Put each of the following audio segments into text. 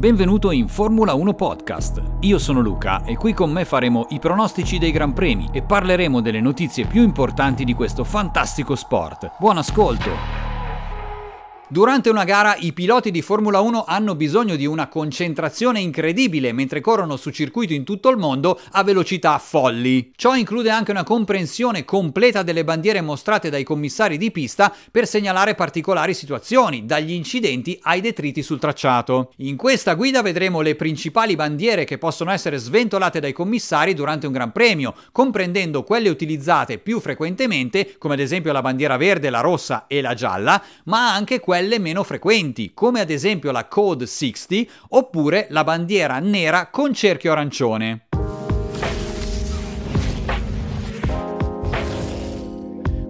Benvenuto in Formula 1 Podcast. Io sono Luca e qui con me faremo i pronostici dei Gran Premi e parleremo delle notizie più importanti di questo fantastico sport. Buon ascolto! Durante una gara i piloti di Formula 1 hanno bisogno di una concentrazione incredibile mentre corrono su circuito in tutto il mondo a velocità folli. Ciò include anche una comprensione completa delle bandiere mostrate dai commissari di pista per segnalare particolari situazioni, dagli incidenti ai detriti sul tracciato. In questa guida vedremo le principali bandiere che possono essere sventolate dai commissari durante un Gran Premio, comprendendo quelle utilizzate più frequentemente, come ad esempio la bandiera verde, la rossa e la gialla, ma anche quelle quelle meno frequenti, come ad esempio la Code 60 oppure la bandiera nera con cerchio arancione.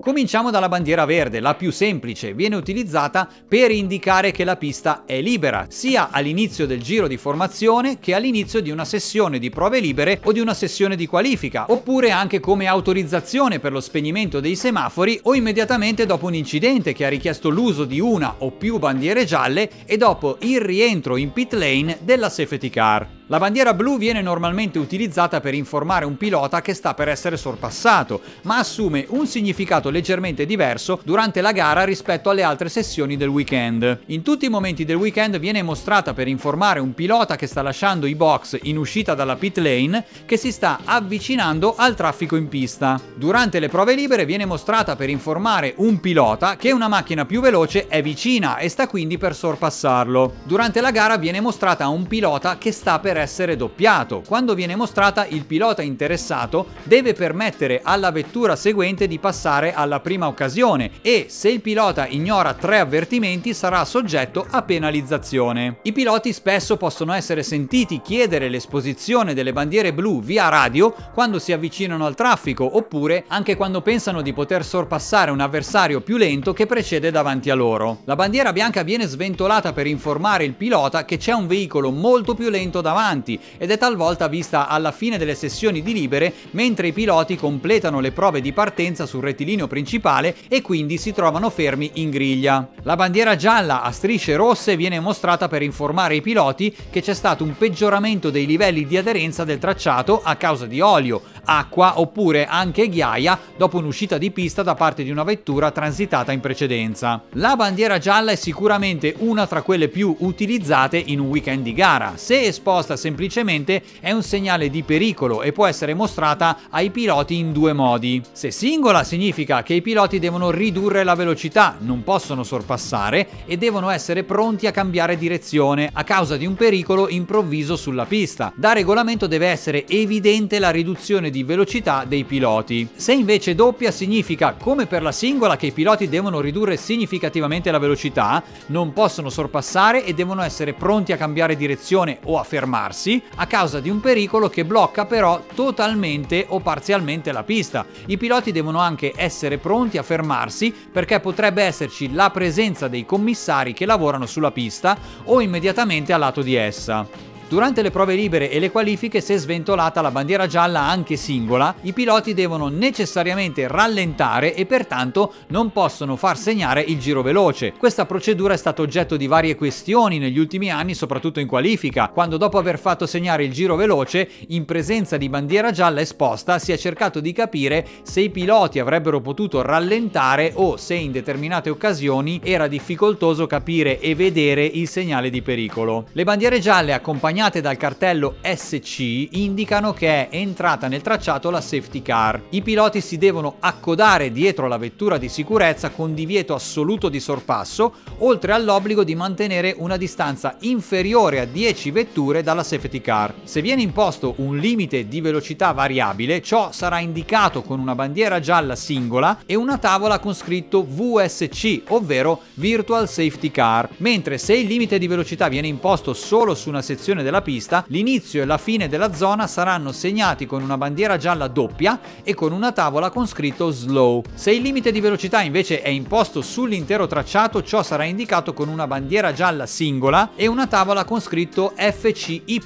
Cominciamo dalla bandiera verde, la più semplice, viene utilizzata per indicare che la pista è libera, sia all'inizio del giro di formazione che all'inizio di una sessione di prove libere o di una sessione di qualifica, oppure anche come autorizzazione per lo spegnimento dei semafori o immediatamente dopo un incidente che ha richiesto l'uso di una o più bandiere gialle e dopo il rientro in pit lane della safety car. La bandiera blu viene normalmente utilizzata per informare un pilota che sta per essere sorpassato, ma assume un significato leggermente diverso durante la gara rispetto alle altre sessioni del weekend. In tutti i momenti del weekend viene mostrata per informare un pilota che sta lasciando i box in uscita dalla pit lane che si sta avvicinando al traffico in pista. Durante le prove libere viene mostrata per informare un pilota che una macchina più veloce è vicina e sta quindi per sorpassarlo. Durante la gara viene mostrata un pilota che sta per essere doppiato. Quando viene mostrata, il pilota interessato deve permettere alla vettura seguente di passare alla prima occasione e se il pilota ignora tre avvertimenti sarà soggetto a penalizzazione. I piloti spesso possono essere sentiti chiedere l'esposizione delle bandiere blu via radio quando si avvicinano al traffico oppure anche quando pensano di poter sorpassare un avversario più lento che precede davanti a loro. La bandiera bianca viene sventolata per informare il pilota che c'è un veicolo molto più lento davanti avanti ed è talvolta vista alla fine delle sessioni di libere mentre i piloti completano le prove di partenza sul rettilineo principale e quindi si trovano fermi in griglia. La bandiera gialla a strisce rosse viene mostrata per informare i piloti che c'è stato un peggioramento dei livelli di aderenza del tracciato a causa di olio, acqua oppure anche ghiaia dopo un'uscita di pista da parte di una vettura transitata in precedenza. La bandiera gialla è sicuramente una tra quelle più utilizzate in un weekend di gara. Se esposta semplicemente è un segnale di pericolo e può essere mostrata ai piloti in due modi. Se singola significa che i piloti devono ridurre la velocità, non possono sorpassare e devono essere pronti a cambiare direzione a causa di un pericolo improvviso sulla pista. Da regolamento deve essere evidente la riduzione di velocità dei piloti. Se invece doppia significa come per la singola che i piloti devono ridurre significativamente la velocità, non possono sorpassare e devono essere pronti a cambiare direzione o a fermarsi fermarsi a causa di un pericolo che blocca però totalmente o parzialmente la pista. I piloti devono anche essere pronti a fermarsi perché potrebbe esserci la presenza dei commissari che lavorano sulla pista o immediatamente a lato di essa. Durante le prove libere e le qualifiche, se sventolata la bandiera gialla anche singola, i piloti devono necessariamente rallentare e pertanto non possono far segnare il giro veloce. Questa procedura è stata oggetto di varie questioni negli ultimi anni, soprattutto in qualifica, quando dopo aver fatto segnare il giro veloce, in presenza di bandiera gialla esposta, si è cercato di capire se i piloti avrebbero potuto rallentare o se in determinate occasioni era difficoltoso capire e vedere il segnale di pericolo. Le bandiere gialle accompagnate accompagnate dal cartello SC indicano che è entrata nel tracciato la safety car. I piloti si devono accodare dietro la vettura di sicurezza con divieto assoluto di sorpasso, oltre all'obbligo di mantenere una distanza inferiore a 10 vetture dalla safety car. Se viene imposto un limite di velocità variabile, ciò sarà indicato con una bandiera gialla singola e una tavola con scritto VSC, ovvero Virtual Safety Car, mentre se il limite di velocità viene imposto solo su una sezione del della pista, l'inizio e la fine della zona saranno segnati con una bandiera gialla doppia e con una tavola con scritto slow. Se il limite di velocità invece è imposto sull'intero tracciato, ciò sarà indicato con una bandiera gialla singola e una tavola con scritto FCY,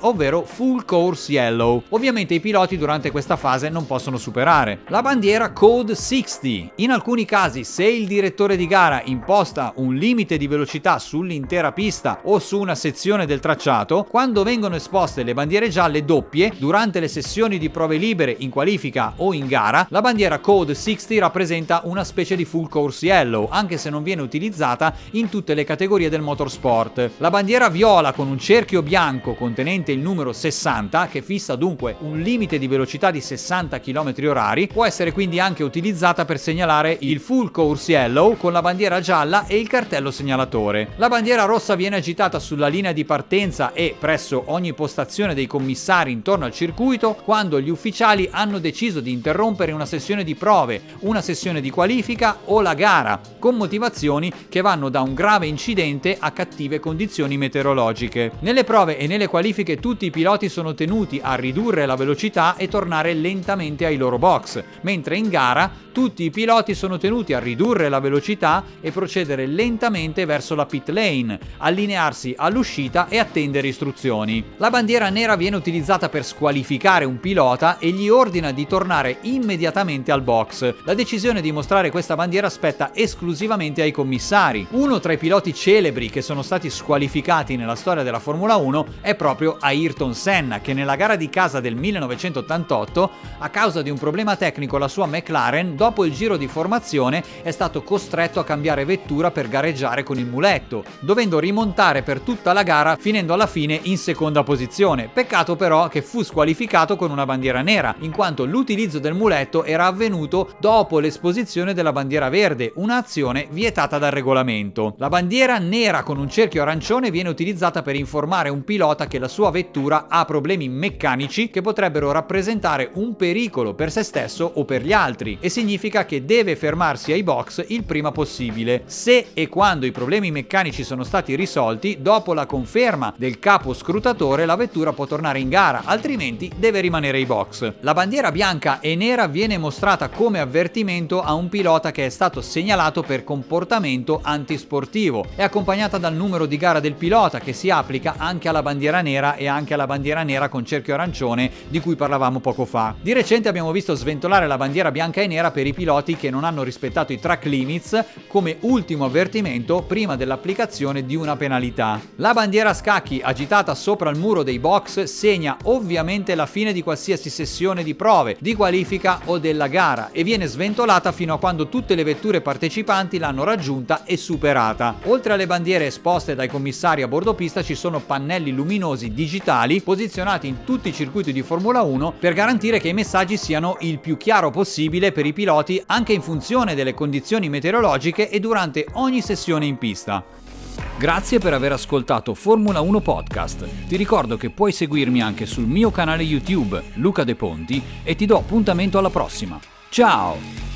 ovvero Full Course Yellow. Ovviamente i piloti durante questa fase non possono superare. La bandiera Code 60. In alcuni casi, se il direttore di gara imposta un limite di velocità sull'intera pista o su una sezione del tracciato, quando vengono esposte le bandiere gialle doppie durante le sessioni di prove libere in qualifica o in gara, la bandiera Code 60 rappresenta una specie di full course yellow, anche se non viene utilizzata in tutte le categorie del motorsport. La bandiera viola con un cerchio bianco contenente il numero 60, che fissa dunque un limite di velocità di 60 km h può essere quindi anche utilizzata per segnalare il full course yellow con la bandiera gialla e il cartello segnalatore. La bandiera rossa viene agitata sulla linea di partenza e presso ogni postazione dei commissari intorno al circuito quando gli ufficiali hanno deciso di interrompere una sessione di prove, una sessione di qualifica o la gara, con motivazioni che vanno da un grave incidente a cattive condizioni meteorologiche. Nelle prove e nelle qualifiche tutti i piloti sono tenuti a ridurre la velocità e tornare lentamente ai loro box, mentre in gara tutti i piloti sono tenuti a ridurre la velocità e procedere lentamente verso la pit lane, allinearsi all'uscita e attendere istruzioni. La bandiera nera viene utilizzata per squalificare un pilota e gli ordina di tornare immediatamente al box. La decisione di mostrare questa bandiera spetta esclusivamente ai commissari. Uno tra i piloti celebri che sono stati squalificati nella storia della Formula 1 è proprio Ayrton Senna, che nella gara di casa del 1988, a causa di un problema tecnico la sua McLaren, dopo il giro di formazione è stato costretto a cambiare vettura per gareggiare con il muletto, dovendo rimontare per tutta la gara finendo alla fine in seconda posizione. Peccato però che fu squalificato con una bandiera nera, in quanto l'utilizzo del muletto era avvenuto dopo l'esposizione della bandiera verde, un'azione vietata dal regolamento. La bandiera nera con un cerchio arancione viene utilizzata per informare un pilota che la sua vettura ha problemi meccanici che potrebbero rappresentare un pericolo per se stesso o per gli altri e significa che deve fermarsi ai box il prima possibile. Se e quando i problemi meccanici sono stati risolti, dopo la conferma del capo scrutatore la vettura può tornare in gara, altrimenti deve rimanere ai box. La bandiera bianca e nera viene mostrata come avvertimento a un pilota che è stato segnalato per comportamento antisportivo. È accompagnata dal numero di gara del pilota che si applica anche alla bandiera nera e anche alla bandiera nera con cerchio arancione di cui parlavamo poco fa. Di recente abbiamo visto sventolare la bandiera bianca e nera per i piloti che non hanno rispettato i track limits come ultimo avvertimento prima dell'applicazione di una penalità. La bandiera a scacchi agitata sopra il muro dei box segna ovviamente la fine di qualsiasi sessione di prove, di qualifica o della gara e viene sventolata fino a quando tutte le vetture partecipanti l'hanno raggiunta e superata. Oltre alle bandiere esposte dai commissari a bordo pista ci sono pannelli luminosi digitali posizionati in tutti i circuiti di Formula 1 per garantire che i messaggi siano il più chiaro possibile per i piloti anche in funzione delle condizioni meteorologiche e durante ogni sessione in pista. Grazie per aver ascoltato Formula 1 Podcast. Ti ricordo che puoi seguirmi anche sul mio canale YouTube Luca De Ponti e ti do appuntamento alla prossima. Ciao!